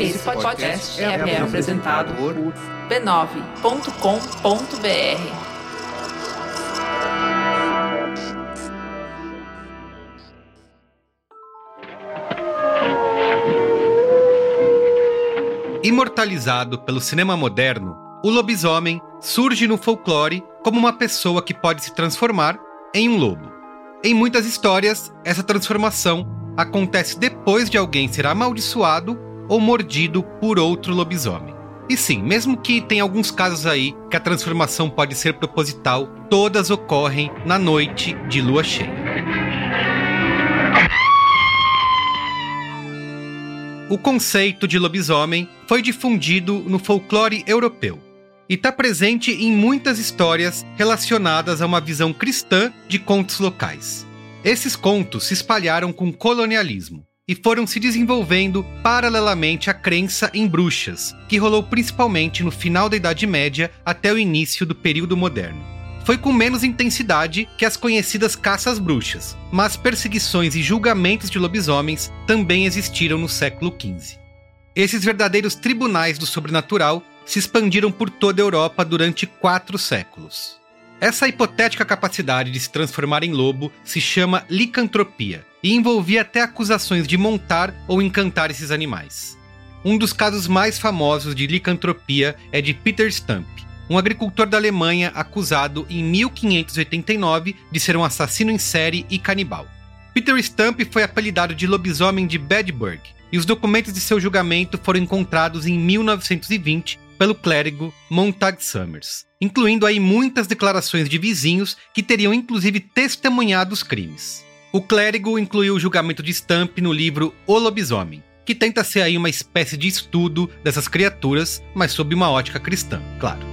Esse podcast é, é apresentado por b9.com.br. Imortalizado pelo cinema moderno, o lobisomem surge no folclore como uma pessoa que pode se transformar em um lobo. Em muitas histórias, essa transformação acontece depois de alguém ser amaldiçoado ou mordido por outro lobisomem. E sim, mesmo que tenha alguns casos aí que a transformação pode ser proposital, todas ocorrem na noite de lua cheia. O conceito de lobisomem foi difundido no folclore europeu e está presente em muitas histórias relacionadas a uma visão cristã de contos locais. Esses contos se espalharam com o colonialismo e foram se desenvolvendo paralelamente à crença em bruxas, que rolou principalmente no final da Idade Média até o início do período moderno. Foi com menos intensidade que as conhecidas caças bruxas, mas perseguições e julgamentos de lobisomens também existiram no século XV. Esses verdadeiros tribunais do sobrenatural se expandiram por toda a Europa durante quatro séculos. Essa hipotética capacidade de se transformar em lobo se chama licantropia e envolvia até acusações de montar ou encantar esses animais. Um dos casos mais famosos de licantropia é de Peter Stump, um agricultor da Alemanha acusado em 1589 de ser um assassino em série e canibal. Peter Stump foi apelidado de lobisomem de Bedburg, e os documentos de seu julgamento foram encontrados em 1920 pelo clérigo Montag Summers, incluindo aí muitas declarações de vizinhos que teriam inclusive testemunhado os crimes. O clérigo incluiu o julgamento de Stump no livro O Lobisomem, que tenta ser aí uma espécie de estudo dessas criaturas, mas sob uma ótica cristã, claro.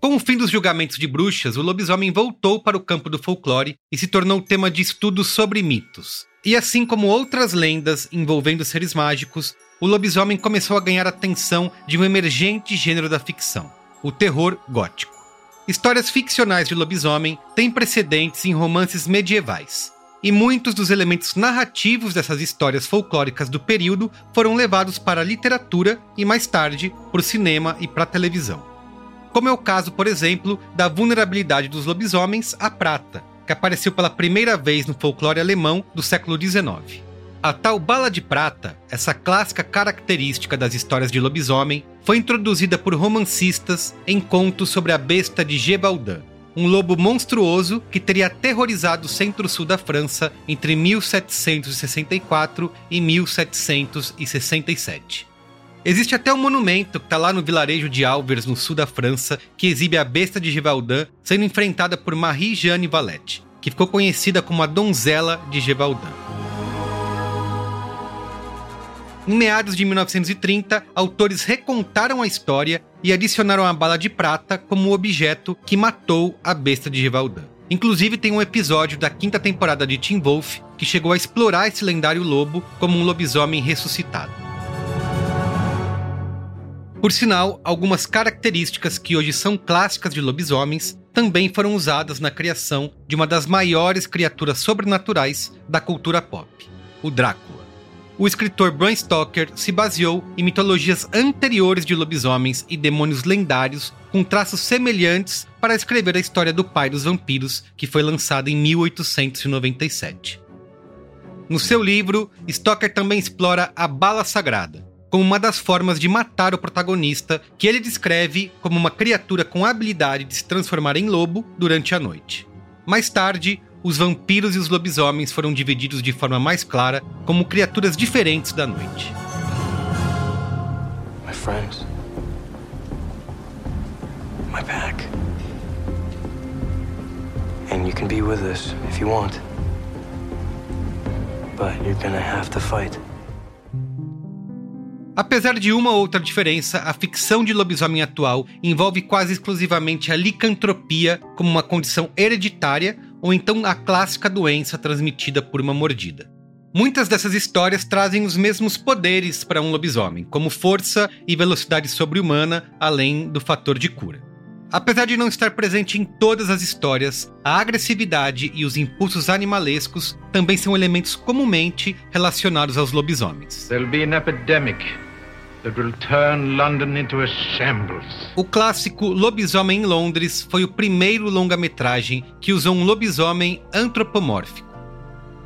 Com o fim dos julgamentos de bruxas, o lobisomem voltou para o campo do folclore e se tornou tema de estudos sobre mitos. E assim como outras lendas envolvendo seres mágicos, o lobisomem começou a ganhar atenção de um emergente gênero da ficção, o terror gótico. Histórias ficcionais de lobisomem têm precedentes em romances medievais, e muitos dos elementos narrativos dessas histórias folclóricas do período foram levados para a literatura e mais tarde para o cinema e para a televisão. Como é o caso, por exemplo, da vulnerabilidade dos lobisomens à prata, que apareceu pela primeira vez no folclore alemão do século XIX. A tal bala de prata, essa clássica característica das histórias de lobisomem, foi introduzida por romancistas em contos sobre a besta de Gebaldin, um lobo monstruoso que teria aterrorizado o centro-sul da França entre 1764 e 1767. Existe até um monumento que está lá no vilarejo de Alvers, no sul da França, que exibe a besta de Gevaldin sendo enfrentada por Marie-Jeanne Valette, que ficou conhecida como a donzela de Gevaldin. Em meados de 1930, autores recontaram a história e adicionaram a bala de prata como o objeto que matou a besta de Gevaldin. Inclusive tem um episódio da quinta temporada de Teen Wolf que chegou a explorar esse lendário lobo como um lobisomem ressuscitado. Por sinal, algumas características que hoje são clássicas de lobisomens também foram usadas na criação de uma das maiores criaturas sobrenaturais da cultura pop, o Drácula. O escritor Bram Stoker se baseou em mitologias anteriores de lobisomens e demônios lendários com traços semelhantes para escrever a história do pai dos vampiros, que foi lançada em 1897. No seu livro, Stoker também explora a bala sagrada, como uma das formas de matar o protagonista, que ele descreve como uma criatura com a habilidade de se transformar em lobo durante a noite. Mais tarde, os vampiros e os lobisomens foram divididos de forma mais clara como criaturas diferentes da noite. My friends. My back. And you can be with us if you want. But you're gonna have to fight. Apesar de uma ou outra diferença, a ficção de lobisomem atual envolve quase exclusivamente a licantropia como uma condição hereditária ou então a clássica doença transmitida por uma mordida. Muitas dessas histórias trazem os mesmos poderes para um lobisomem, como força e velocidade sobre-humana, além do fator de cura. Apesar de não estar presente em todas as histórias, a agressividade e os impulsos animalescos também são elementos comumente relacionados aos lobisomens. There'll be an epidemic that will turn London into a shambles. O clássico Lobisomem em Londres foi o primeiro longa-metragem que usou um lobisomem antropomórfico.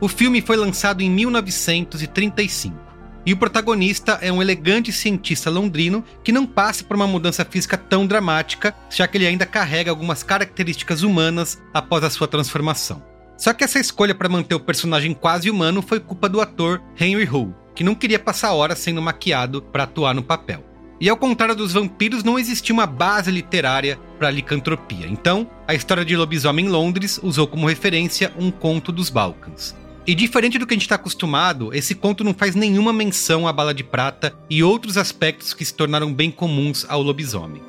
O filme foi lançado em 1935 e o protagonista é um elegante cientista londrino que não passa por uma mudança física tão dramática, já que ele ainda carrega algumas características humanas após a sua transformação. Só que essa escolha para manter o personagem quase humano foi culpa do ator Henry Hull, que não queria passar horas sendo maquiado para atuar no papel. E ao contrário dos vampiros, não existia uma base literária para a licantropia. Então, a história de Lobisomem em Londres usou como referência um conto dos Balcãs. E diferente do que a gente está acostumado, esse conto não faz nenhuma menção à bala de prata e outros aspectos que se tornaram bem comuns ao lobisomem.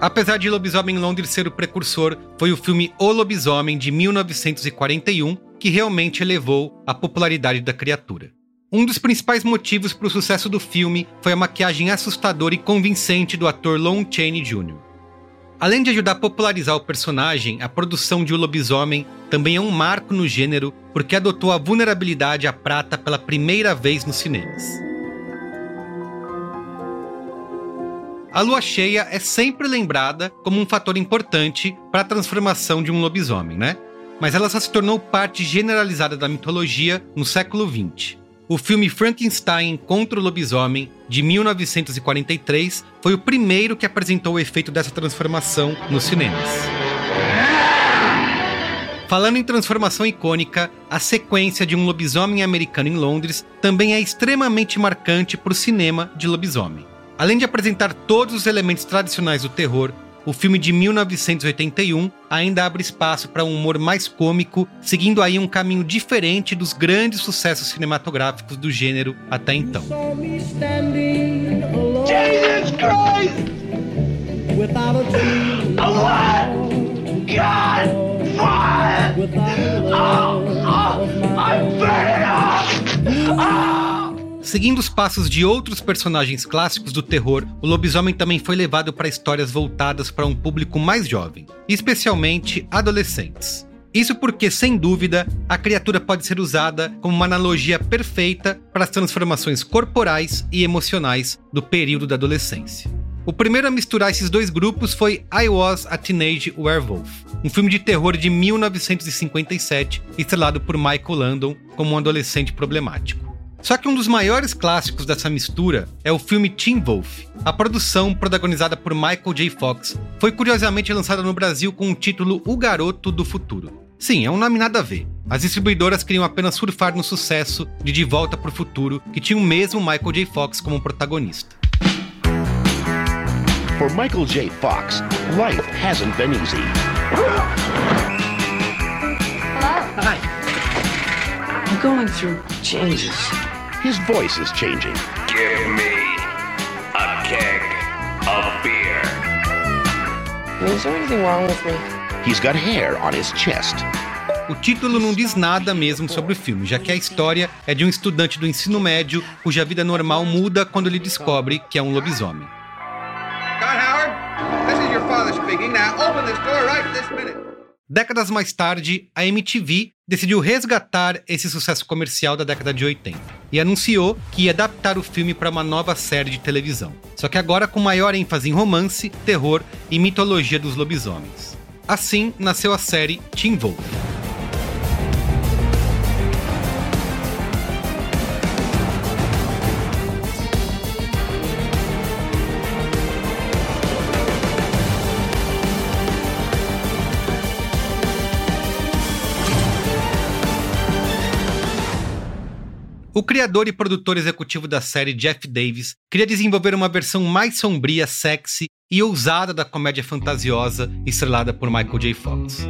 Apesar de Lobisomem em Londres ser o precursor, foi o filme O Lobisomem de 1941 que realmente elevou a popularidade da criatura. Um dos principais motivos para o sucesso do filme foi a maquiagem assustadora e convincente do ator Lon Chaney Jr. Além de ajudar a popularizar o personagem, a produção de O Lobisomem também é um marco no gênero porque adotou a vulnerabilidade à prata pela primeira vez nos cinemas. A lua cheia é sempre lembrada como um fator importante para a transformação de um lobisomem, né? Mas ela só se tornou parte generalizada da mitologia no século XX. O filme Frankenstein contra o Lobisomem, de 1943, foi o primeiro que apresentou o efeito dessa transformação nos cinemas. Falando em transformação icônica, a sequência de um lobisomem americano em Londres também é extremamente marcante para o cinema de lobisomem. Além de apresentar todos os elementos tradicionais do terror, o filme de 1981 ainda abre espaço para um humor mais cômico, seguindo aí um caminho diferente dos grandes sucessos cinematográficos do gênero até então. Jesus Christ! Without a. God! Fire! Oh, oh, I'm burning up! Oh! Seguindo os passos de outros personagens clássicos do terror, o lobisomem também foi levado para histórias voltadas para um público mais jovem, especialmente adolescentes. Isso porque, sem dúvida, a criatura pode ser usada como uma analogia perfeita para as transformações corporais e emocionais do período da adolescência. O primeiro a misturar esses dois grupos foi I Was a Teenage Werewolf, um filme de terror de 1957, estrelado por Michael Landon como um adolescente problemático. Só que um dos maiores clássicos dessa mistura é o filme Teen Wolf. A produção, protagonizada por Michael J. Fox, foi curiosamente lançada no Brasil com o título O Garoto do Futuro. Sim, é um nome nada a ver. As distribuidoras queriam apenas surfar no sucesso de De Volta para o Futuro, que tinha o mesmo Michael J. Fox como protagonista. For Michael J. Fox, life hasn't been easy. Hello. Hi. I'm going through changes. His voice is changing. Give me a keg of beer. Is there anything wrong with me? He's got hair on his chest. O título não diz nada mesmo sobre o filme, já que a história é de um estudante do ensino médio cuja vida normal muda quando ele descobre que é um lobisomem. Décadas mais tarde, a MTV decidiu resgatar esse sucesso comercial da década de 80 e anunciou que ia adaptar o filme para uma nova série de televisão, só que agora com maior ênfase em romance, terror e mitologia dos lobisomens. Assim nasceu a série Teen Wolf. O criador e produtor executivo da série, Jeff Davis, queria desenvolver uma versão mais sombria, sexy e ousada da comédia fantasiosa estrelada por Michael J. Fox.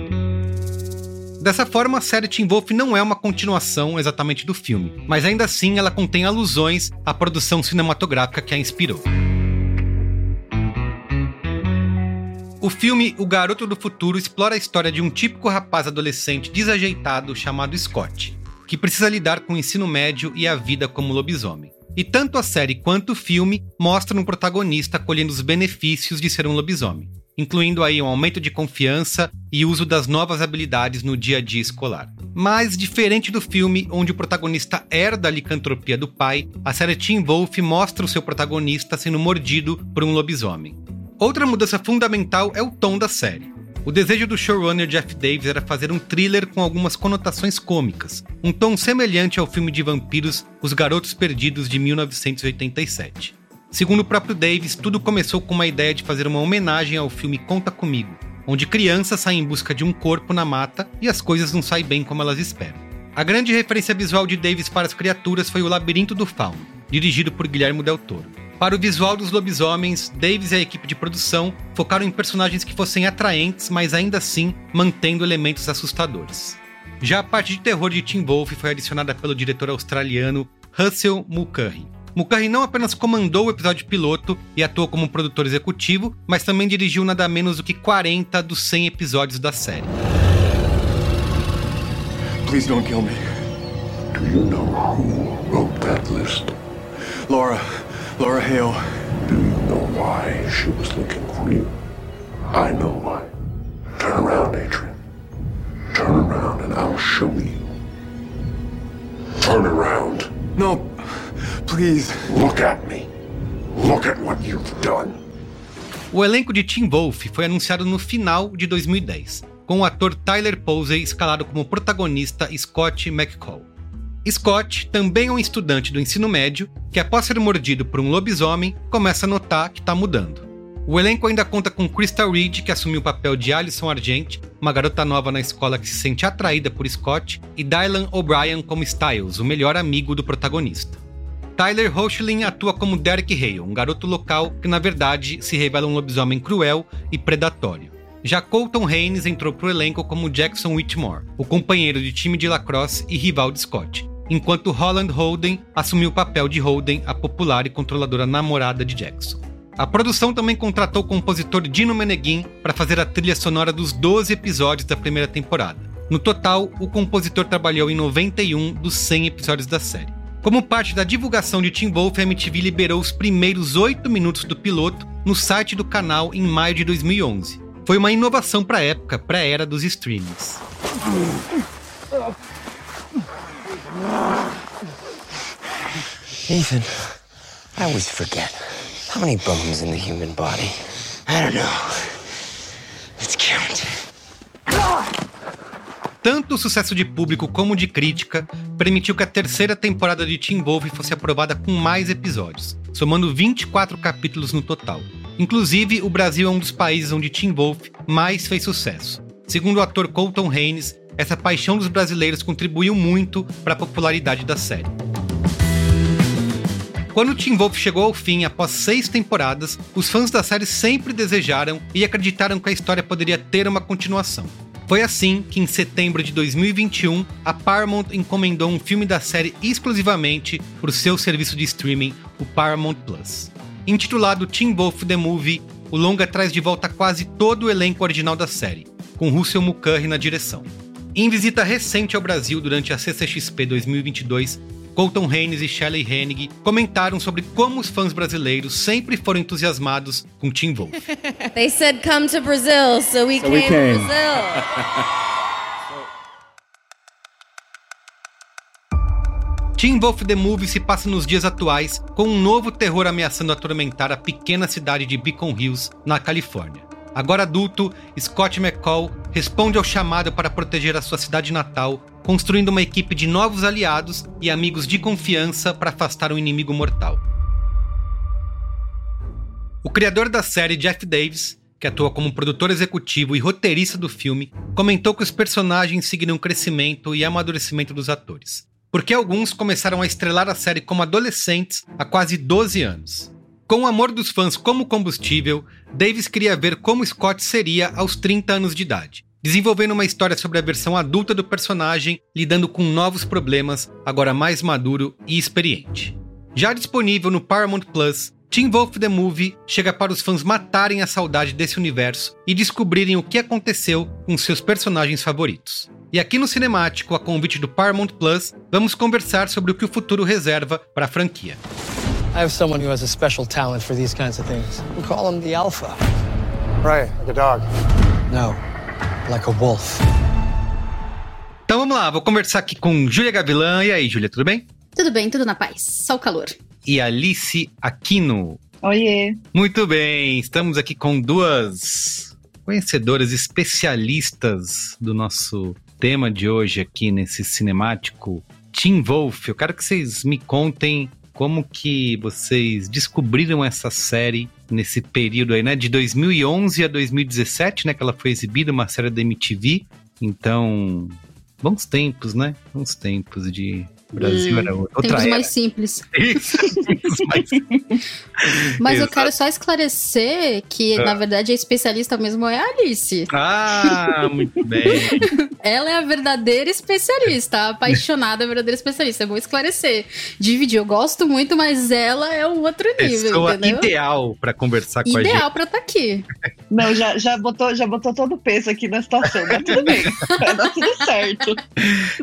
Dessa forma, a série Teen Wolf não é uma continuação exatamente do filme, mas ainda assim ela contém alusões à produção cinematográfica que a inspirou. O filme O Garoto do Futuro explora a história de um típico rapaz adolescente desajeitado chamado Scott, que precisa lidar com o ensino médio e a vida como lobisomem. E tanto a série quanto o filme mostram um protagonista colhendo os benefícios de ser um lobisomem, incluindo aí um aumento de confiança e uso das novas habilidades no dia a dia escolar. Mas diferente do filme, onde o protagonista herda a licantropia do pai, a série Teen Wolf mostra o seu protagonista sendo mordido por um lobisomem. Outra mudança fundamental é o tom da série. O desejo do showrunner Jeff Davis era fazer um thriller com algumas conotações cômicas, um tom semelhante ao filme de vampiros Os Garotos Perdidos de 1987. Segundo o próprio Davis, tudo começou com uma ideia de fazer uma homenagem ao filme Conta Comigo, onde crianças saem em busca de um corpo na mata e as coisas não saem bem como elas esperam. A grande referência visual de Davis para as criaturas foi O Labirinto do Fauno, dirigido por Guilherme Del Toro. Para o visual dos lobisomens, Davis e a equipe de produção focaram em personagens que fossem atraentes, mas ainda assim mantendo elementos assustadores. Já a parte de terror de Teen Wolf foi adicionada pelo diretor australiano Russell Mulcahy. Mulcahy não apenas comandou o episódio piloto e atuou como produtor executivo, mas também dirigiu nada menos do que 40 dos 100 episódios da série. Please don't kill me. Do you know who wrote that list? Laura. Laura Hale. Do you know why she was looking for you? I know why. Turn around, Adrian. Turn around and I'll show you. Turn around. No, please. Look at me. Look at what you've done. O elenco de Teen Wolf foi anunciado no final de 2010, com o ator Tyler Posey escalado como protagonista Scott McCall. Scott também é um estudante do ensino médio que, após ser mordido por um lobisomem, começa a notar que está mudando. O elenco ainda conta com Crystal Reed, que assumiu o papel de Alison Argent, uma garota nova na escola que se sente atraída por Scott, e Dylan O'Brien como Styles, o melhor amigo do protagonista. Tyler Hoechlin atua como Derek Hale, um garoto local que na verdade se revela um lobisomem cruel e predatório. Já Colton Haynes entrou para o elenco como Jackson Whitmore, o companheiro de time de lacrosse e rival de Scott, enquanto Holland Holden assumiu o papel de Holden, a popular e controladora namorada de Jackson. A produção também contratou o compositor Dino Meneghin para fazer a trilha sonora dos 12 episódios da primeira temporada. No total, o compositor trabalhou em 91 dos 100 episódios da série. Como parte da divulgação de Teen Wolf, a MTV liberou os primeiros 8 minutos do piloto no site do canal em maio de 2011. Foi uma inovação para a época, pré-era dos streamings. Ethan, I always forget. How many bones in the human body? I don't know. Let's count. Tanto o sucesso de público como de crítica permitiu que a terceira temporada de Teen Wolf fosse aprovada com mais episódios, somando 24 capítulos no total. Inclusive, o Brasil é um dos países onde Teen Wolf mais fez sucesso. Segundo o ator Colton Haynes, essa paixão dos brasileiros contribuiu muito para a popularidade da série. Quando Teen Wolf chegou ao fim após seis temporadas, os fãs da série sempre desejaram e acreditaram que a história poderia ter uma continuação. Foi assim que, em setembro de 2021, a Paramount encomendou um filme da série exclusivamente para o seu serviço de streaming, o Paramount Plus. Intitulado Teen Wolf The Movie, o longa traz de volta quase todo o elenco original da série, com Russell Mulcahy na direção. Em visita recente ao Brasil durante a CCXP 2022, Colton Haynes e Shelley Hennig comentaram sobre como os fãs brasileiros sempre foram entusiasmados com Teen Wolf. They said come to Brazil, so we So came we to came. Brazil. Teen Wolf The Movie se passa nos dias atuais com um novo terror ameaçando atormentar a pequena cidade de Beacon Hills, na Califórnia. Agora adulto, Scott McCall responde ao chamado para proteger a sua cidade natal, construindo uma equipe de novos aliados e amigos de confiança para afastar um inimigo mortal. O criador da série, Jeff Davis, que atua como produtor executivo e roteirista do filme, comentou que os personagens seguiram o crescimento e amadurecimento dos atores porque alguns começaram a estrelar a série como adolescentes há quase 12 anos. Com o amor dos fãs como combustível, Davis queria ver como Scott seria aos 30 anos de idade, desenvolvendo uma história sobre a versão adulta do personagem, lidando com novos problemas, agora mais maduro e experiente. Já disponível no Paramount Plus, Teen Wolf The Movie chega para os fãs matarem a saudade desse universo e descobrirem o que aconteceu com seus personagens favoritos. E aqui no Cinemático, a convite do Paramount Plus, vamos conversar sobre o que o futuro reserva para a franquia. I have someone who has a special talent for these kinds of things. We call him the Alpha. Right, like a dog. No, like a wolf. Então vamos lá, vou conversar aqui com Júlia Gavilã. E aí, Júlia, tudo bem? Tudo bem, tudo na paz. Só o calor. E Alice Aquino. Oiê. Muito bem, estamos aqui com duas conhecedoras especialistas do nosso tema de hoje aqui nesse cinemático Teen Wolf. Eu quero que vocês me contem como que vocês descobriram essa série nesse período aí, né, de 2011 a 2017, né, que ela foi exibida, uma série da MTV. Então, bons tempos, né? Bons tempos de Brasil Hum, era outra Tempos era. mais simples. Isso, tempos mais Mas eu Exato. quero só esclarecer que, Ah. na verdade, a especialista mesmo é a Alice. Ah, muito bem. Ela é a verdadeira especialista, a apaixonada verdadeira especialista. É bom esclarecer. Dividir, eu gosto muito, mas ela é um outro nível, Pessoa entendeu? ideal pra conversar com a gente. Ideal pra estar aqui. Não, já, já, botou, já botou todo o peso aqui na situação. Mas tudo bem. Vai dar tudo certo.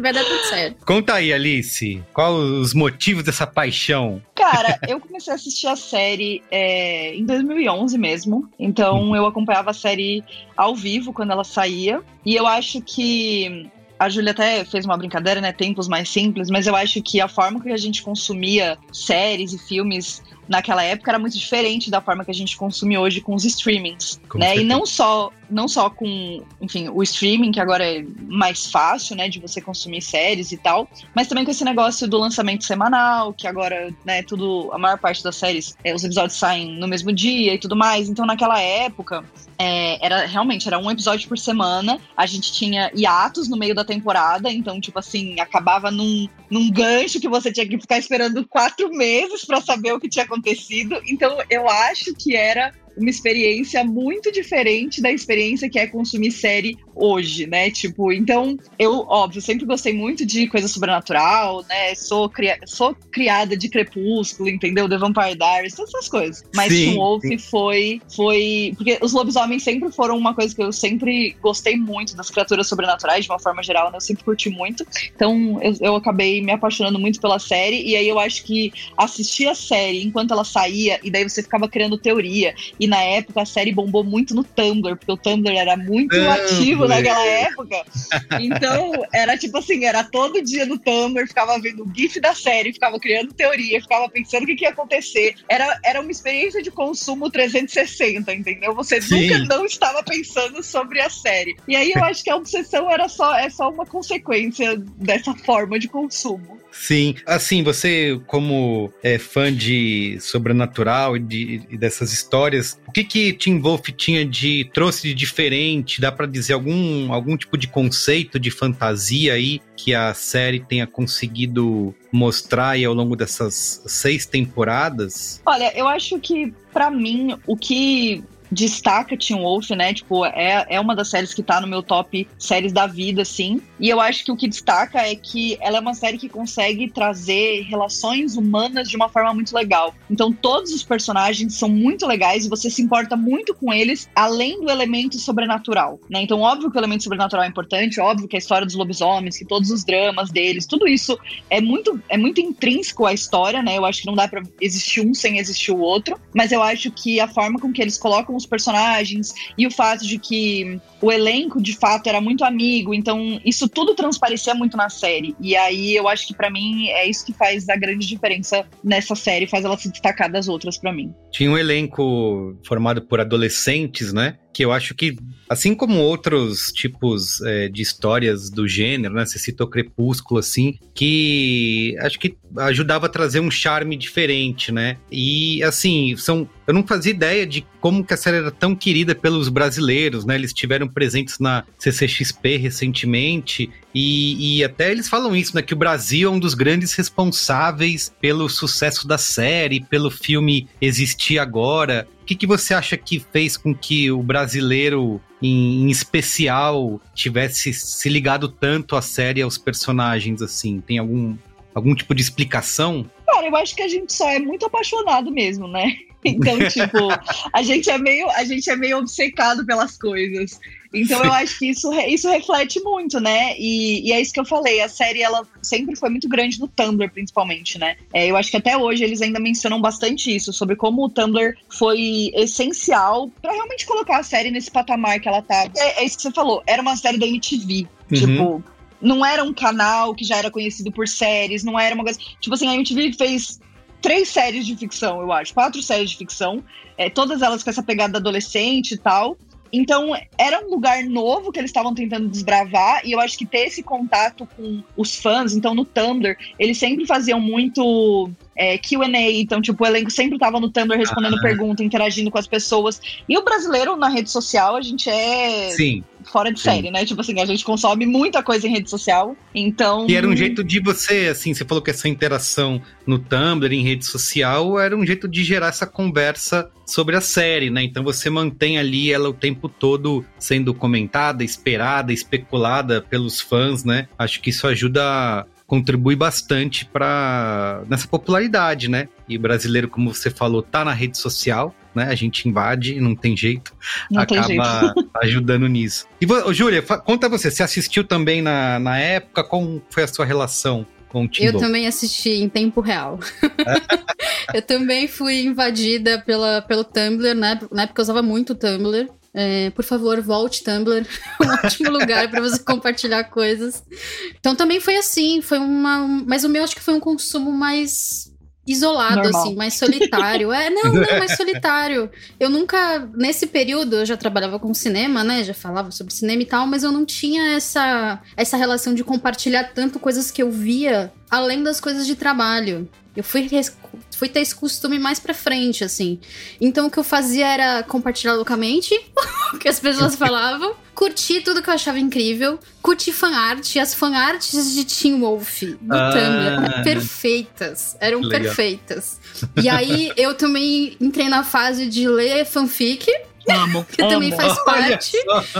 Vai dar tudo certo. Conta aí, Alice, qual os motivos dessa paixão? Cara, eu comecei a assistir a série é, em 2011 mesmo. Então eu acompanhava a série ao vivo quando ela saía. E eu acho que. A Júlia até fez uma brincadeira, né? Tempos mais simples, mas eu acho que a forma que a gente consumia séries e filmes naquela época era muito diferente da forma que a gente consome hoje com os streamings, né? E não só não só com, enfim, o streaming que agora é mais fácil, né, de você consumir séries e tal, mas também com esse negócio do lançamento semanal, que agora, né, tudo a maior parte das séries, é, os episódios saem no mesmo dia e tudo mais. Então, naquela época, é, era realmente era um episódio por semana. A gente tinha hiatos no meio da temporada, então, tipo assim, acabava num, num gancho que você tinha que ficar esperando quatro meses pra saber o que tinha acontecido. Então, eu acho que era uma experiência muito diferente da experiência que é consumir série hoje, né? Tipo, então, eu, óbvio, sempre gostei muito de coisa sobrenatural, né? Sou, cria sou criada de Crepúsculo, entendeu? The Vampire Diaries, todas essas coisas. Mas Sim, Teen Wolf sim. foi, foi... Porque os lobisomens sempre foram uma coisa que eu sempre gostei muito das criaturas sobrenaturais, de uma forma geral, né? Eu sempre curti muito. Então, eu, eu acabei me apaixonando muito pela série, e aí eu acho que assistir a série enquanto ela saía, e daí você ficava criando teoria, e na época a série bombou muito no Tumblr, porque o Tumblr era muito Tumblr. ativo naquela época. Então, era tipo assim, era todo dia no Tumblr, ficava vendo o GIF da série, ficava criando teoria, ficava pensando o que, que ia acontecer. Era, era uma experiência de consumo 360, entendeu? Você Sim. nunca não estava pensando sobre a série. E aí eu acho que a obsessão era só, é só uma consequência dessa forma de consumo. Sim, assim, você como é, fã de sobrenatural e, de, e dessas histórias, o que que Tim Wolf tinha de trouxe de diferente? Dá pra dizer algum algum tipo de conceito de fantasia aí que a série tenha conseguido mostrar aí ao longo dessas seis temporadas? Olha, eu acho que pra mim o que destaca Teen Wolf, né? Tipo, é, é uma das séries que tá no meu top séries da vida, assim. E eu acho que o que destaca é que ela é uma série que consegue trazer relações humanas de uma forma muito legal. Então, todos os personagens são muito legais e você se importa muito com eles, além do elemento sobrenatural, né? Então, óbvio que o elemento sobrenatural é importante, óbvio que a história dos lobisomens, que todos os dramas deles, tudo isso é muito, é muito intrínseco à história, né? Eu acho que não dá para existir um sem existir o outro, mas eu acho que a forma com que eles colocam os personagens e o fato de que o elenco de fato era muito amigo, então isso tudo transparecia muito na série. E aí eu acho que para mim é isso que faz a grande diferença nessa série, faz ela se destacar das outras para mim. Tinha um elenco formado por adolescentes, né? Que eu acho que, assim como outros tipos é, de histórias do gênero, né? Você citou Crepúsculo, assim, que acho que ajudava a trazer um charme diferente, né? E, assim, são eu não fazia ideia de como que a série era tão querida pelos brasileiros, né? Eles estiveram presentes na CCXP recentemente e, e, até eles falam isso, né? Que o Brasil é um dos grandes responsáveis pelo sucesso da série, pelo filme existir agora. O que, que você acha que fez com que o brasileiro, em, em especial, tivesse se ligado tanto à série aos personagens assim? Tem algum, algum tipo de explicação? Cara, eu acho que a gente só é muito apaixonado mesmo, né? Então, tipo, a gente é meio, a gente é meio obcecado pelas coisas. Então eu acho que isso, isso reflete muito, né? E, e, é isso que eu falei. A série ela sempre foi muito grande no Tumblr, principalmente, né? É, eu acho que até hoje eles ainda mencionam bastante isso sobre como o Tumblr foi essencial para realmente colocar a série nesse patamar que ela tá. É, é, isso que você falou. Era uma série da MTV, uhum. tipo. Não era um canal que já era conhecido por séries, não era uma coisa. Tipo assim, a MTV fez três séries de ficção, eu acho, quatro séries de ficção, é, todas elas com essa pegada adolescente e tal. Então, era um lugar novo que eles estavam tentando desbravar, e eu acho que ter esse contato com os fãs, então no Tumblr, eles sempre faziam muito é, QA, então, tipo, o elenco sempre tava no Tumblr respondendo ah. perguntas, interagindo com as pessoas. E o brasileiro na rede social, a gente é. Sim fora de Sim. série, né? Tipo assim, a gente consome muita coisa em rede social, então... E era um jeito de você, assim, você falou que essa interação no Tumblr, em rede social, era um jeito de gerar essa conversa sobre a série, né? Então você mantém ali ela o tempo todo sendo comentada, esperada, especulada pelos fãs, né? Acho que isso ajuda contribui bastante para nessa popularidade, né? E o brasileiro, como você falou, tá na rede social, né? A gente invade, não tem jeito, não acaba tem jeito. ajudando nisso. E Júlia, conta você, você assistiu também na, na época? Como foi a sua relação com o Eu também assisti em tempo real. eu também fui invadida pela, pelo Tumblr, né? Na época eu usava muito o Tumblr. É, por favor, volte Tumblr, um ótimo lugar para você compartilhar coisas. Então também foi assim, foi uma, mas o meu acho que foi um consumo mais isolado, Normal. assim, mais solitário. É, não, não, mais solitário. Eu nunca, nesse período, eu já trabalhava com cinema, né? Já falava sobre cinema e tal, mas eu não tinha essa, essa relação de compartilhar tanto coisas que eu via além das coisas de trabalho. Eu fui, fui ter esse costume mais pra frente, assim. Então o que eu fazia era compartilhar loucamente o que as pessoas falavam, curtir tudo que eu achava incrível, curtir fanart, as fanarts de Teen Wolf do ah, Tumblr eram perfeitas. Eram perfeitas. E aí eu também entrei na fase de ler fanfic. Amo. que amo. também faz parte.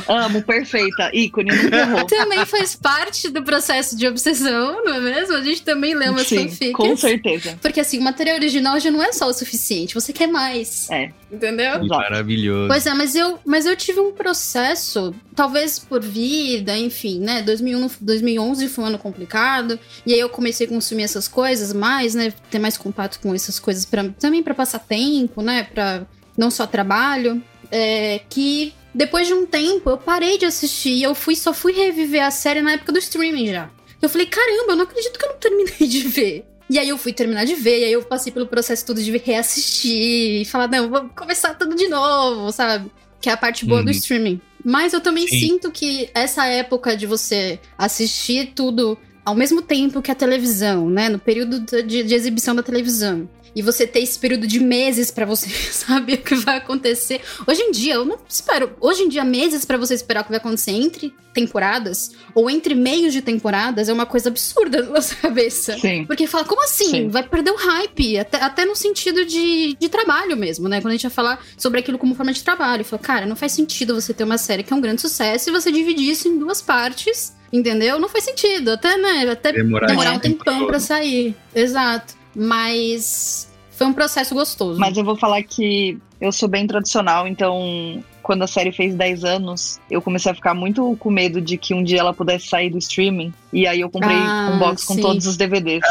Amo, perfeita. Ícone, nunca errou. Também faz parte do processo de obsessão, não é mesmo? A gente também lê umas Sim, fanfics. Com certeza. Porque assim, o material original já não é só o suficiente, você quer mais. É. Entendeu? Maravilhoso. Pois é, mas eu, mas eu tive um processo, talvez por vida, enfim, né? 2001, 2011 foi um ano complicado, e aí eu comecei a consumir essas coisas mais, né? Ter mais contato com essas coisas pra, também para passar tempo, né? Para não só trabalho é, que depois de um tempo eu parei de assistir e eu fui, só fui reviver a série na época do streaming já. Eu falei, caramba, eu não acredito que eu não terminei de ver. E aí eu fui terminar de ver, e aí eu passei pelo processo todo de reassistir e falar, não, vou começar tudo de novo, sabe? Que é a parte boa uhum. do streaming. Mas eu também Sim. sinto que essa época de você assistir tudo ao mesmo tempo que a televisão, né? No período de, de exibição da televisão e você ter esse período de meses para você saber o que vai acontecer. Hoje em dia, eu não espero. Hoje em dia, meses para você esperar o que vai acontecer entre temporadas ou entre meios de temporadas é uma coisa absurda na nossa cabeça. Sim. Porque fala, como assim? Sim. Vai perder o hype, até, até no sentido de, de trabalho mesmo, né? Quando a gente vai falar sobre aquilo como forma de trabalho. Fala, cara, não faz sentido você ter uma série que é um grande sucesso e você dividir isso em duas partes. Entendeu? Não faz sentido. Até, né? Até Demorar demorar, um tempão pra sair. Exato. Mas foi um processo gostoso. Mas eu vou falar que eu sou bem tradicional, então quando a série fez 10 anos, eu comecei a ficar muito com medo de que um dia ela pudesse sair do streaming. E aí eu comprei Ah, um box com sim. todos os DVDs.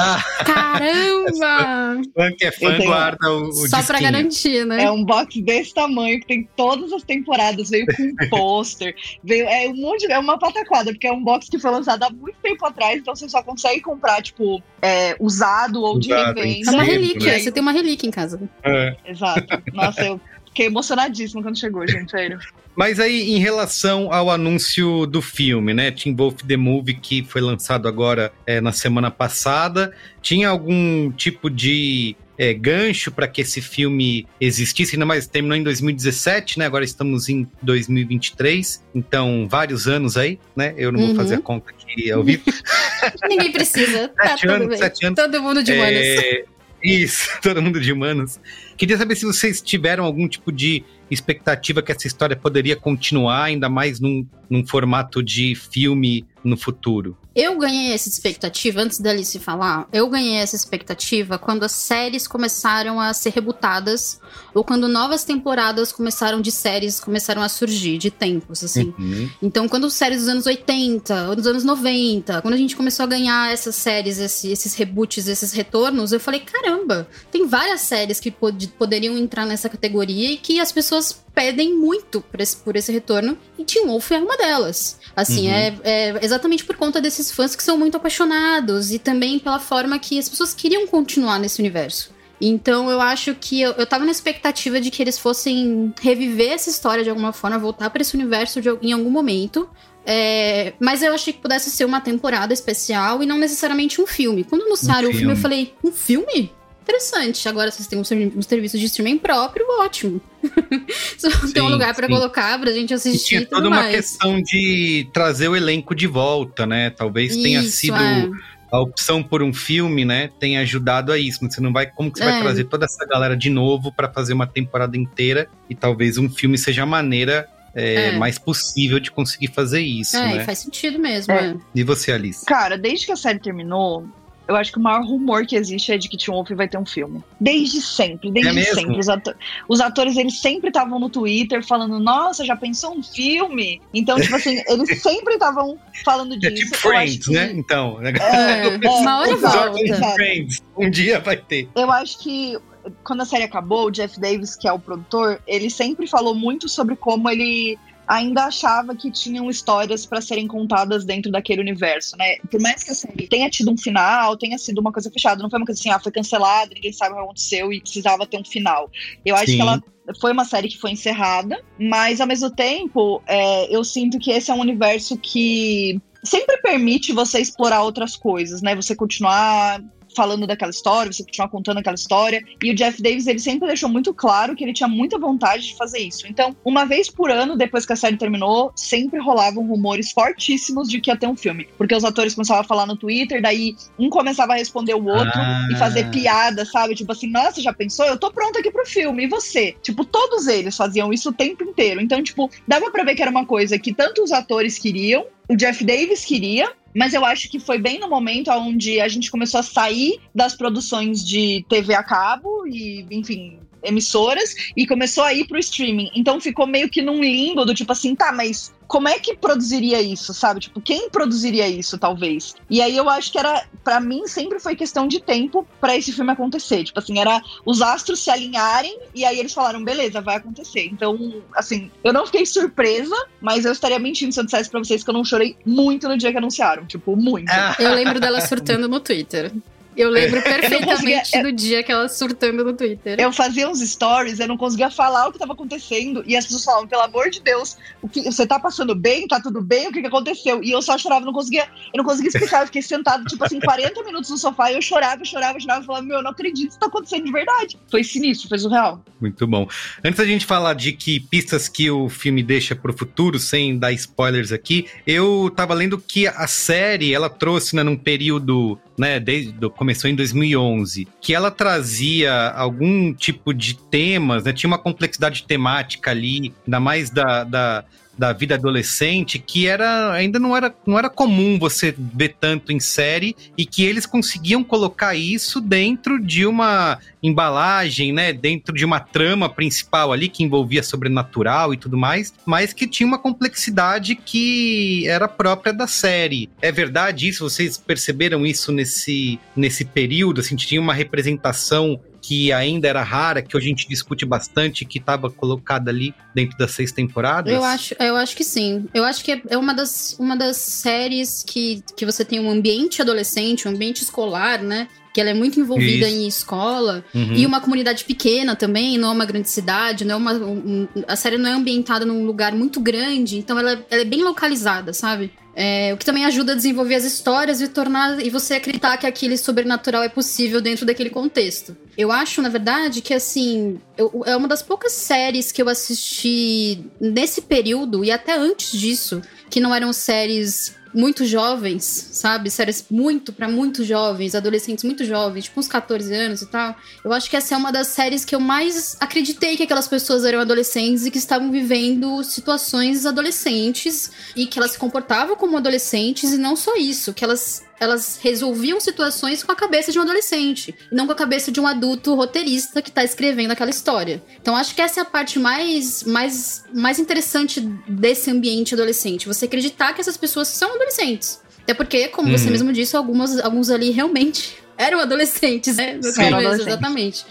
Caramba! Fã que é fã Eu tenho- guarda o, o Só pra disquinho. garantir, né? É um box desse tamanho que tem todas as temporadas, veio com um pôster, veio é um monte, de- é uma pataquada, porque é um box que foi lançado há muito tempo atrás, então você só consegue comprar tipo é, usado ou de Usado, É revenda. uma Sim, relíquia. né? Você tem uma relíquia em casa. É. Exato. Nossa, eu fiquei emocionadíssima quando chegou, gente, sério. Mas aí, em relação ao anúncio do filme, né? Teen Wolf The Movie, que foi lançado agora é, na semana passada, tinha algum tipo de é, gancho para que esse filme existisse? Ainda mais terminou em 2017, né? Agora estamos em 2023, então vários anos aí, né? Eu não vou Uhum. fazer a conta aqui ao vivo. Ninguém precisa. Tá Sete tudo anos, bem. sete anos. Todo mundo de humanas. É, Isso, todo mundo de humanos. Queria saber se vocês tiveram algum tipo de expectativa que essa história poderia continuar, ainda mais num, num formato de filme no futuro. Eu ganhei essa expectativa, antes da Alice falar, eu ganhei essa expectativa quando as séries começaram a ser rebutadas, ou quando novas temporadas começaram de séries, começaram a surgir, de tempos, assim. Uhum. Então, quando séries dos anos 80, ou dos anos 90, quando a gente começou a ganhar essas séries, esse- esses reboots, esses retornos, eu falei, caramba, tem várias séries que pod- poderiam entrar nessa categoria e que as pessoas pedem muito por esse, por esse retorno, e Teen Wolf é uma delas. Assim, Uhum. é, é exatamente por conta desses fãs que são muito apaixonados, e também pela forma que as pessoas queriam continuar nesse universo. Então eu acho que eu, eu tava na expectativa de que eles fossem reviver essa história de alguma forma, voltar pra esse universo de, em algum momento. É, mas eu achei que pudesse ser uma temporada especial e não necessariamente um filme. Quando anunciaram o filme, eu falei: um filme? Interessante. Agora vocês têm um, servi- um serviço de streaming próprio, ótimo. Se tem um Sim, lugar pra sim. colocar pra gente E assistir tinha e tudo toda uma mais. questão de trazer o elenco de volta, né? Talvez tenha Isso, sido é. a opção por um filme, né? Tenha ajudado a isso. Mas você não vai. Como que você vai É. trazer toda essa galera de novo pra fazer uma temporada inteira? E talvez um filme seja a maneira é, É. mais possível de conseguir fazer isso, É, né? e faz sentido mesmo. É. é. E você, Alice? Cara, desde que a série terminou, eu acho que o maior rumor que existe é de que Teen Wolf vai ter um filme. Desde sempre, desde É sempre. Os, ato- os atores, eles sempre estavam no Twitter falando, nossa, já pensou um filme? Então, tipo assim, eles sempre estavam falando É disso. tipo Eu Friends, que- né? Então, né? É, uma hora volta. Friends. Um dia vai ter. Eu acho que quando a série acabou, o Jeff Davis, que é o produtor, ele sempre falou muito sobre como ele ainda achava que tinham histórias pra serem contadas dentro daquele universo, né? Por mais que a série tenha tido um final, tenha sido uma coisa fechada, não foi uma coisa assim, ah, foi cancelada, ninguém sabe o que aconteceu e precisava ter um final. Eu acho Sim. que ela foi uma série que foi encerrada, mas ao mesmo tempo, é, eu sinto que esse é um universo que sempre permite você explorar outras coisas, né? Você continuar falando daquela história, você continuar contando aquela história. E o Jeff Davis, ele sempre deixou muito claro que ele tinha muita vontade de fazer isso. Então, uma vez por ano, depois que a série terminou, sempre rolavam rumores fortíssimos de que ia ter um filme. Porque os atores começavam a falar no Twitter, daí um começava a responder o outro Ah. e fazer piada, sabe? Tipo assim, nossa, já pensou? Eu tô pronta aqui pro filme. E você? Tipo, todos eles faziam isso o tempo inteiro. Então, tipo, dava pra ver que era uma coisa que tanto os atores queriam, o Jeff Davis queria, mas eu acho que foi bem no momento onde a gente começou a sair das produções de TV a cabo e, enfim, emissoras e começou a ir pro streaming. Então ficou meio que num limbo do tipo assim, tá, mas como é que produziria isso, sabe? Tipo, quem produziria isso, talvez? E aí eu acho que era, Pra mim, sempre foi questão de tempo pra esse filme acontecer. Tipo assim, era os astros se alinharem e aí eles falaram, beleza, vai acontecer. Então, assim, eu não fiquei surpresa, mas eu estaria mentindo se eu dissesse pra vocês que eu não chorei muito no dia que anunciaram. Tipo, muito. Eu lembro dela surtando no Twitter. Eu lembro perfeitamente eu do dia que ela surtando no Twitter. Eu fazia uns stories, eu não conseguia falar o que estava acontecendo. E as pessoas falavam, pelo amor de Deus, o que, você tá passando bem? Tá tudo bem? O que, que aconteceu? E eu só chorava, não conseguia, eu não conseguia explicar. Eu fiquei sentado, tipo assim, 40 minutos no sofá e eu chorava, chorava, chorava, falava, meu, eu não acredito que isso tá acontecendo de verdade. Foi sinistro, foi surreal. Muito bom. Antes da gente falar de que pistas que o filme deixa pro futuro, sem dar spoilers aqui, eu tava lendo que a série, ela trouxe, né, num período né, desde começou em 2011, que ela trazia algum tipo de temas, né, tinha uma complexidade temática ali, ainda mais da, da da vida adolescente que era ainda não era, não era comum você ver tanto em série e que eles conseguiam colocar isso dentro de uma embalagem, né, dentro de uma trama principal ali que envolvia sobrenatural e tudo mais, mas que tinha uma complexidade que era própria da série. É verdade isso? Vocês perceberam isso nesse nesse período? Assim, tinha uma representação que ainda era rara, que hoje a gente discute bastante, que estava colocada ali dentro das seis temporadas? Eu acho, eu acho que sim. Eu acho que é uma das, uma das séries que, que você tem um ambiente adolescente, um ambiente escolar, né? que ela é muito envolvida Isso. em escola uhum. e uma comunidade pequena também, não é uma grande cidade, não é uma, um, a série não é ambientada num lugar muito grande, então ela, ela é bem localizada, sabe? É, o que também ajuda a desenvolver as histórias e tornar e você acreditar que aquele sobrenatural é possível dentro daquele contexto. Eu acho, na verdade, que assim eu, é uma das poucas séries que eu assisti nesse período e até antes disso que não eram séries muito jovens, sabe? Séries muito para muito jovens, adolescentes muito jovens, tipo uns 14 anos e tal. Eu acho que essa é uma das séries que eu mais acreditei que aquelas pessoas eram adolescentes e que estavam vivendo situações adolescentes e que elas se comportavam como adolescentes e não só isso, que elas elas resolviam situações com a cabeça de um adolescente, e não com a cabeça de um adulto roteirista que tá escrevendo aquela história. Então acho que essa é a parte mais, mais, mais interessante desse ambiente adolescente. Você acreditar que essas pessoas são adolescentes. Até porque, como uhum. você mesmo disse, algumas, alguns ali realmente eram adolescentes, né? No começo, exatamente.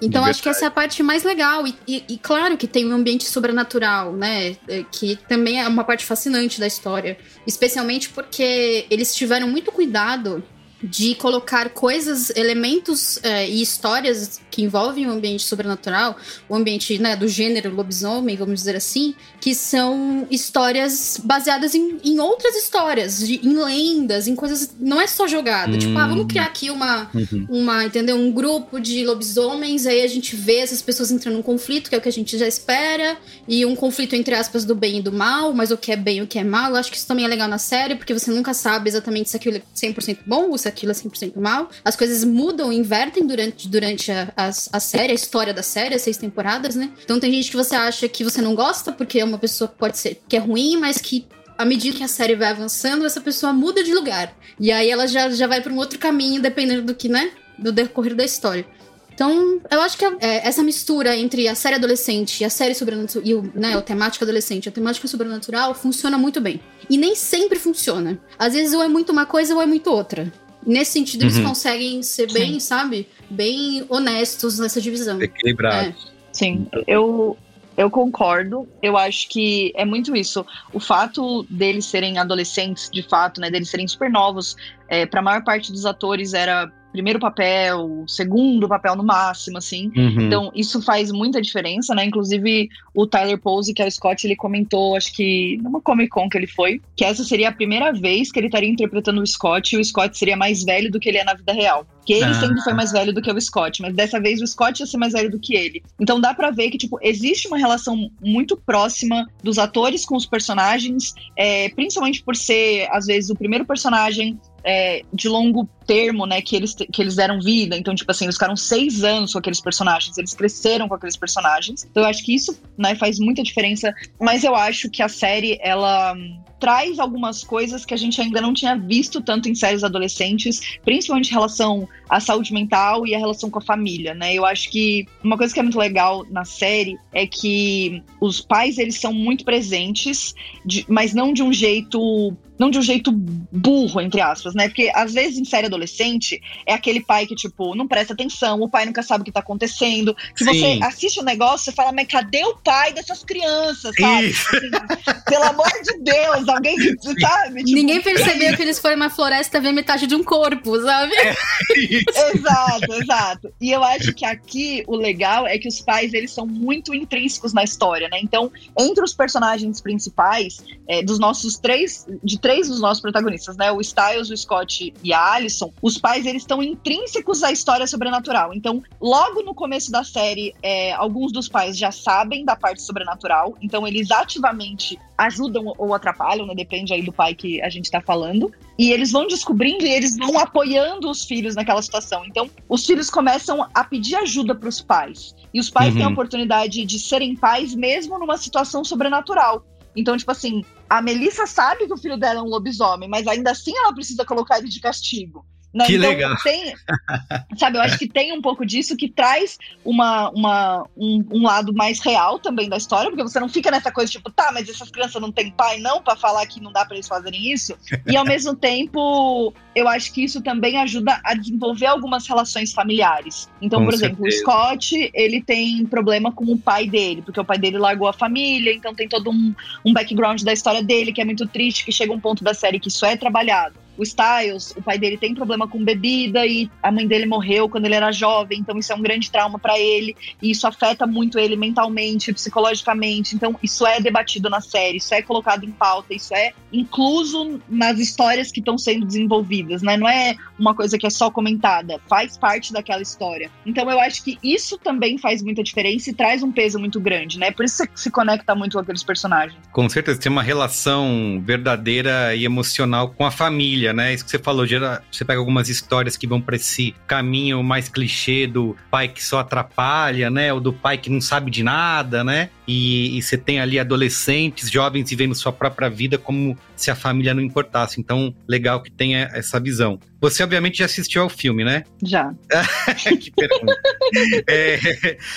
Então acho que essa é a parte mais legal. E, e, e, claro que tem um ambiente sobrenatural, né? É, que também é uma parte fascinante da história. Especialmente porque eles tiveram muito cuidado de colocar coisas, elementos é, e histórias que envolvem o ambiente sobrenatural, o ambiente né, do gênero lobisomem, vamos dizer assim, que são histórias baseadas em, em outras histórias, de, em lendas, em coisas. Não é só jogada. Hum. Tipo, ah, vamos criar aqui uma, uhum. uma, entendeu? Um grupo de lobisomens, aí a gente vê essas pessoas entrando num conflito, que é o que a gente já espera, e um conflito entre aspas do bem e do mal, mas o que é bem e o que é mal. Eu acho que isso também é legal na série, porque você nunca sabe exatamente se aquilo é 100% bom ou se aquilo é 100% mal. As coisas mudam, invertem durante, durante a, a, a, série, a história da série, as seis temporadas, né? Então tem gente que você acha que você não gosta porque é uma pessoa que pode ser que é ruim, mas que à medida que a série vai avançando, essa pessoa muda de lugar. E aí ela já, já vai para um outro caminho, dependendo do que, né? Do decorrer da história. Então, eu acho que é, essa mistura entre a série adolescente e a série sobrenatural, e o, né, a temática adolescente, a temática sobrenatural, funciona muito bem. E nem sempre funciona. Às vezes ou é muito uma coisa ou é muito outra. Nesse sentido, uhum. eles conseguem ser bem, Sim. sabe? Bem honestos nessa divisão. Equilibrados. É. Sim, eu, eu concordo. Eu acho que é muito isso. O fato deles serem adolescentes, de fato, né? Deles serem super novos, é, para a maior parte dos atores era primeiro papel, segundo papel no máximo, assim. Uhum. Então, isso faz muita diferença, né? Inclusive, o Tyler Pose, que é o Scott, ele comentou, acho que numa Comic Con que ele foi, que essa seria a primeira vez que ele estaria interpretando o Scott e o Scott seria mais velho do que ele é na vida real. Que ele ah. sempre foi mais velho do que o Scott, mas dessa vez o Scott ia ser mais velho do que ele. Então dá para ver que, tipo, existe uma relação muito próxima dos atores com os personagens, é, principalmente por ser, às vezes, o primeiro personagem é, de longo termo, né, que eles, que eles deram vida. Então, tipo assim, eles ficaram seis anos com aqueles personagens, eles cresceram com aqueles personagens. Então, eu acho que isso, né, faz muita diferença. Mas eu acho que a série, ela traz algumas coisas que a gente ainda não tinha visto tanto em séries adolescentes, principalmente em relação à saúde mental e a relação com a família, né? Eu acho que uma coisa que é muito legal na série é que os pais, eles são muito presentes, mas não de um jeito não de um jeito burro, entre aspas, né? Porque às vezes em série adolescente é aquele pai que, tipo, não presta atenção, o pai nunca sabe o que tá acontecendo. Que Sim. você assiste o negócio e fala, mas cadê o pai dessas crianças, sabe? Assim, pelo amor de Deus, alguém, sabe? Tipo, Ninguém percebeu que eles foram uma floresta ver metade de um corpo, sabe? É. exato, exato. E eu acho que aqui o legal é que os pais eles são muito intrínsecos na história, né? Então, entre os personagens principais, é, dos nossos três, de três dos nossos protagonistas, né? O Styles, o Scott e a Alison, os pais eles estão intrínsecos à história sobrenatural. Então, logo no começo da série, é, alguns dos pais já sabem da parte sobrenatural, então eles ativamente ajudam ou atrapalham, né? Depende aí do pai que a gente tá falando. E eles vão descobrindo e eles vão apoiando os filhos naquela situação. Então, os filhos começam a pedir ajuda para os pais. E os pais Uhum. têm a oportunidade de serem pais mesmo numa situação sobrenatural. Então, tipo assim, a Melissa sabe que o filho dela é um lobisomem, mas ainda assim ela precisa colocar ele de castigo. Né? Que então, legal. Tem, sabe, eu acho que tem um pouco disso que traz uma, uma, um, um lado mais real também da história, porque você não fica nessa coisa tipo, tá, mas essas crianças não têm pai, não, pra falar que não dá pra eles fazerem isso. E ao mesmo tempo, eu acho que isso também ajuda a desenvolver algumas relações familiares. Então, Com por exemplo, certeza. o Scott, ele tem problema com o pai dele, porque o pai dele largou a família, então tem todo um, um background da história dele que é muito triste, que chega um ponto da série que isso é trabalhado. O Styles, o pai dele tem problema com bebida e a mãe dele morreu quando ele era jovem, então isso é um grande trauma pra ele e isso afeta muito ele mentalmente, psicologicamente. Então isso é debatido na série, isso é colocado em pauta, isso é incluso nas histórias que estão sendo desenvolvidas, né? Não é uma coisa que é só comentada, faz parte daquela história. Então eu acho que isso também faz muita diferença e traz um peso muito grande, né? Por isso se conecta muito com aqueles personagens. Com certeza, tem uma relação verdadeira e emocional com a família, né? Isso que você falou, gera, você pega algumas histórias que vão para esse caminho mais clichê do pai que só atrapalha, né? Ou do pai que não sabe de nada, né? E, e você tem ali adolescentes, jovens vivendo sua própria vida como se a família não importasse. Então, legal que tenha essa visão. Você, obviamente, já assistiu ao filme, né? Já. que pergunta. É,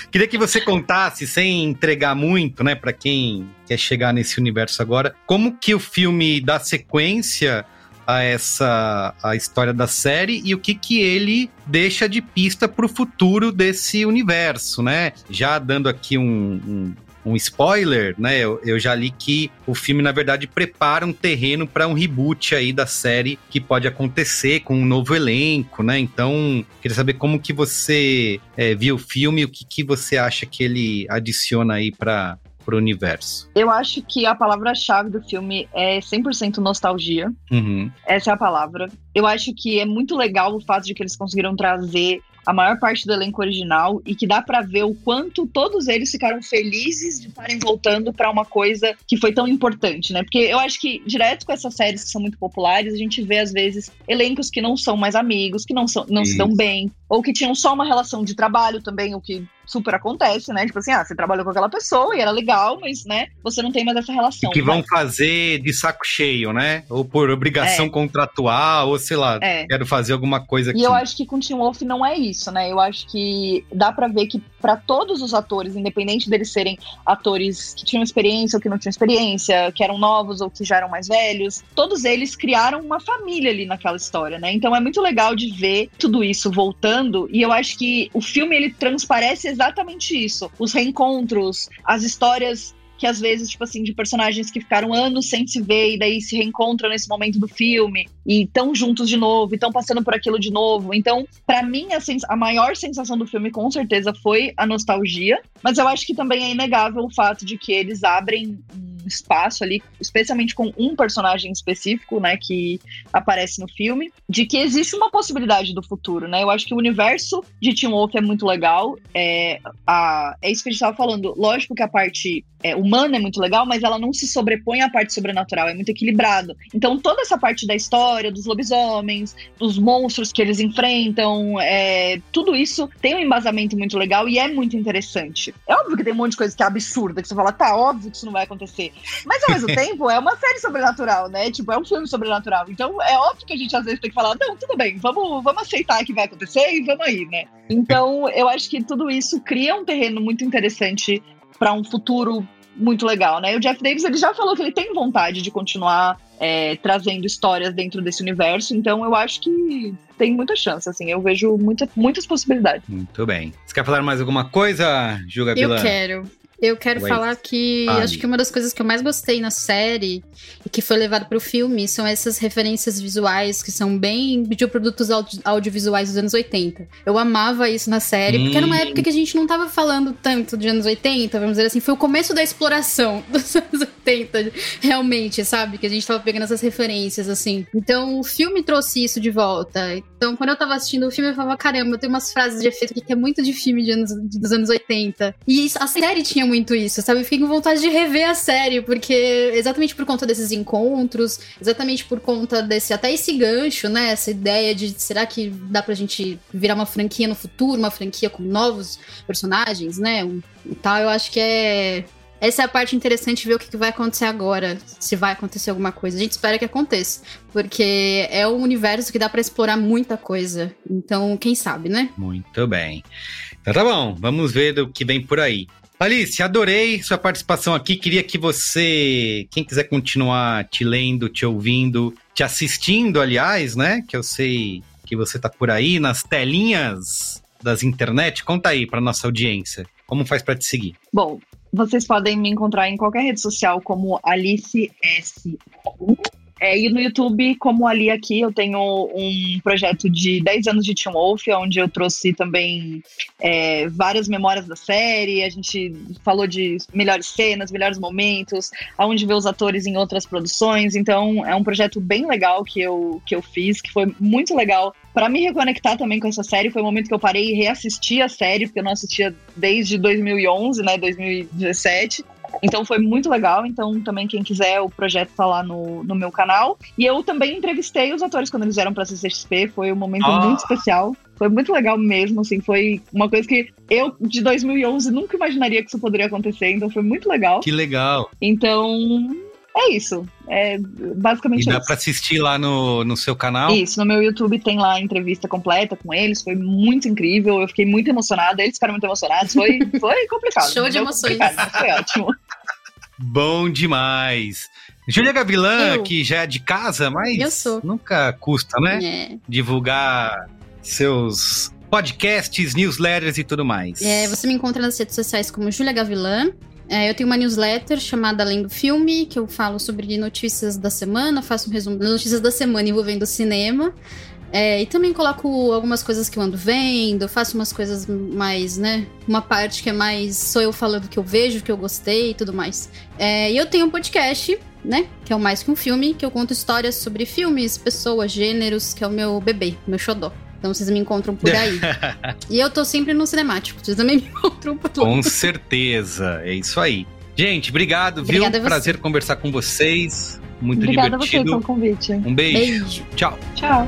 queria que você contasse, sem entregar muito, né, para quem quer chegar nesse universo agora, como que o filme dá sequência a essa a história da série e o que que ele deixa de pista para o futuro desse universo, né? Já dando aqui um, um um spoiler, né? Eu, eu, já li que o filme, na verdade, prepara um terreno para um reboot aí da série que pode acontecer com um novo elenco, né? Então, queria saber como que você é, viu o filme o que, que você acha que ele adiciona aí para o universo. Eu acho que a palavra-chave do filme é 100% nostalgia. Uhum. Essa é a palavra. Eu acho que é muito legal o fato de que eles conseguiram trazer a maior parte do elenco original e que dá para ver o quanto todos eles ficaram felizes de estarem voltando para uma coisa que foi tão importante, né? Porque eu acho que direto com essas séries que são muito populares, a gente vê às vezes elencos que não são mais amigos, que não são não se dão bem, ou que tinham só uma relação de trabalho também, o que super acontece, né? Tipo assim, ah, você trabalhou com aquela pessoa e era legal, mas, né, você não tem mais essa relação. E que vão mas... fazer de saco cheio, né? Ou por obrigação É. contratual, ou sei lá, É. quero fazer alguma coisa aqui. E eu acho que com Tim Wolf não é isso, né? Eu acho que dá pra ver que pra todos os atores, independente deles serem atores que tinham experiência ou que não tinham experiência, que eram novos ou que já eram mais velhos, todos eles criaram uma família ali naquela história, né? Então é muito legal de ver tudo isso voltando e eu acho que o filme ele transparece exatamente isso, os reencontros, as histórias que às vezes, tipo assim, de personagens que ficaram anos sem se ver e daí se reencontram nesse momento do filme e estão juntos de novo, estão passando por aquilo de novo. Então, pra mim, a, a maior sensação do filme, com certeza, foi a nostalgia, mas eu acho que também é inegável o fato de que eles abrem um espaço ali, especialmente com um personagem específico, né, que aparece no filme, de que existe uma possibilidade do futuro, né? Eu acho que o universo de Teen Wolf é muito legal, é, a, é isso que a gente estava falando. Lógico que a parte é, humana é muito legal, mas ela não se sobrepõe à parte sobrenatural, é muito equilibrado. Então, toda essa parte da história, dos lobisomens, dos monstros que eles enfrentam, é, tudo isso tem um embasamento muito legal e é muito interessante. É óbvio que tem um monte de coisa que é absurda, que você fala, tá, óbvio que isso não vai acontecer. Mas ao mesmo tempo, é uma série sobrenatural, né? Tipo, é um filme sobrenatural. Então, é óbvio que a gente às vezes tem que falar, não, tudo bem, vamos, vamos aceitar que vai acontecer e vamos aí, né? Então, eu acho que tudo isso cria um terreno muito interessante para um futuro muito legal, né? E o Jeff Davis ele já falou que ele tem vontade de continuar é, trazendo histórias dentro desse universo, então eu acho que tem muita chance, assim, eu vejo muita, muitas possibilidades. Muito bem. Você quer falar mais alguma coisa, Juga Eu quero. Eu quero Ué. falar que Fale. acho que uma das coisas que eu mais gostei na série e que foi levado para o filme são essas referências visuais que são bem de produtos audi- audiovisuais dos anos 80. Eu amava isso na série, porque era uma Hum. época que a gente não tava falando tanto de anos 80, vamos dizer assim, foi o começo da exploração dos anos 80, realmente, sabe? Que a gente tava pegando essas referências, assim. Então, o filme trouxe isso de volta. Então, quando eu tava assistindo o filme, eu falava, caramba, tem umas frases de efeito aqui que é muito de filme de anos, dos anos 80. E isso- a série tinha muito isso, sabe? Eu fiquei com vontade de rever a série, porque exatamente por conta desses encontros, exatamente por conta desse, até esse gancho, né? Essa ideia de será que dá pra gente virar uma franquia no futuro, uma franquia com novos personagens, né? Um- E tal, eu acho que é. Essa é a parte interessante de ver o que vai acontecer agora, se vai acontecer alguma coisa. A gente espera que aconteça, porque é um universo que dá pra explorar muita coisa. Então, quem sabe, né? Muito bem. Então tá bom, vamos ver do que vem por aí. Alice, adorei sua participação aqui. Queria que você, quem quiser continuar te lendo, te ouvindo, te assistindo, aliás, né? Que eu sei que você tá por aí nas telinhas das internet. Conta aí pra nossa audiência. Como faz pra te seguir? Bom, vocês podem me encontrar em qualquer rede social como Alice S. É, e no YouTube, como ali aqui, eu tenho um projeto de 10 anos de Teen Wolf, onde eu trouxe também é, várias memórias da série. A gente falou de melhores cenas, melhores momentos, aonde ver os atores em outras produções. Então, é um projeto bem legal que eu, que eu fiz, que foi muito legal para me reconectar também com essa série. Foi o momento que eu parei e reassisti a série, porque eu não assistia desde 2011, né, 2017. Então foi muito legal. Então, também, quem quiser, o projeto tá lá no, no meu canal. E eu também entrevistei os atores quando eles vieram pra CCXP. Foi um momento Ah. muito especial. Foi muito legal mesmo, assim. Foi uma coisa que eu, de 2011, nunca imaginaria que isso poderia acontecer. Então, foi muito legal. Que legal. Então, é isso. É E basicamente dá isso. pra assistir lá no, no seu canal? Isso, no meu YouTube tem lá a entrevista completa com eles, foi muito incrível, eu fiquei muito emocionada, eles ficaram muito emocionados, foi, foi complicado. Show de emoções. Foi ótimo. Bom demais. Júlia Gavilã, Eu. que já é de casa, mas Eu sou. nunca custa, né? É. Divulgar seus podcasts, newsletters e tudo mais. É, você me encontra nas redes sociais como Júlia Gavilã. É, eu tenho uma newsletter chamada Além do Filme, que eu falo sobre notícias da semana, faço um resumo das notícias da semana envolvendo o cinema. É, e também coloco algumas coisas que eu ando vendo, faço umas coisas mais, né? Uma parte que é mais sou eu falando o que eu vejo, o que eu gostei e tudo mais. É, e eu tenho um podcast, né? Que é o Mais Que Um Filme, que eu conto histórias sobre filmes, pessoas, gêneros, que é o meu bebê, meu xodó. Então vocês me encontram por aí. e eu tô sempre no cinemático, vocês também me encontram por lá. Com certeza, é isso aí. Gente, obrigado, Obrigada viu? a você. Prazer conversar com vocês. Muito Obrigada a você divertido. pelo convite. Um beijo. Beijo. Tchau. Tchau.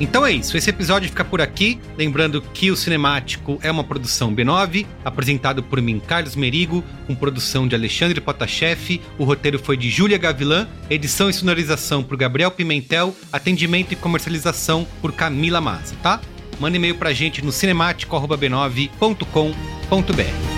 Então é isso, esse episódio fica por aqui. Lembrando que o Cinemático é uma produção B9, apresentado por mim, Carlos Merigo, com produção de Alexandre Potashev. O roteiro foi de Júlia Gavilã, edição e sonorização por Gabriel Pimentel, atendimento e comercialização por Camila Massa, tá? Manda e-mail pra gente no cinemático.b9.com.br.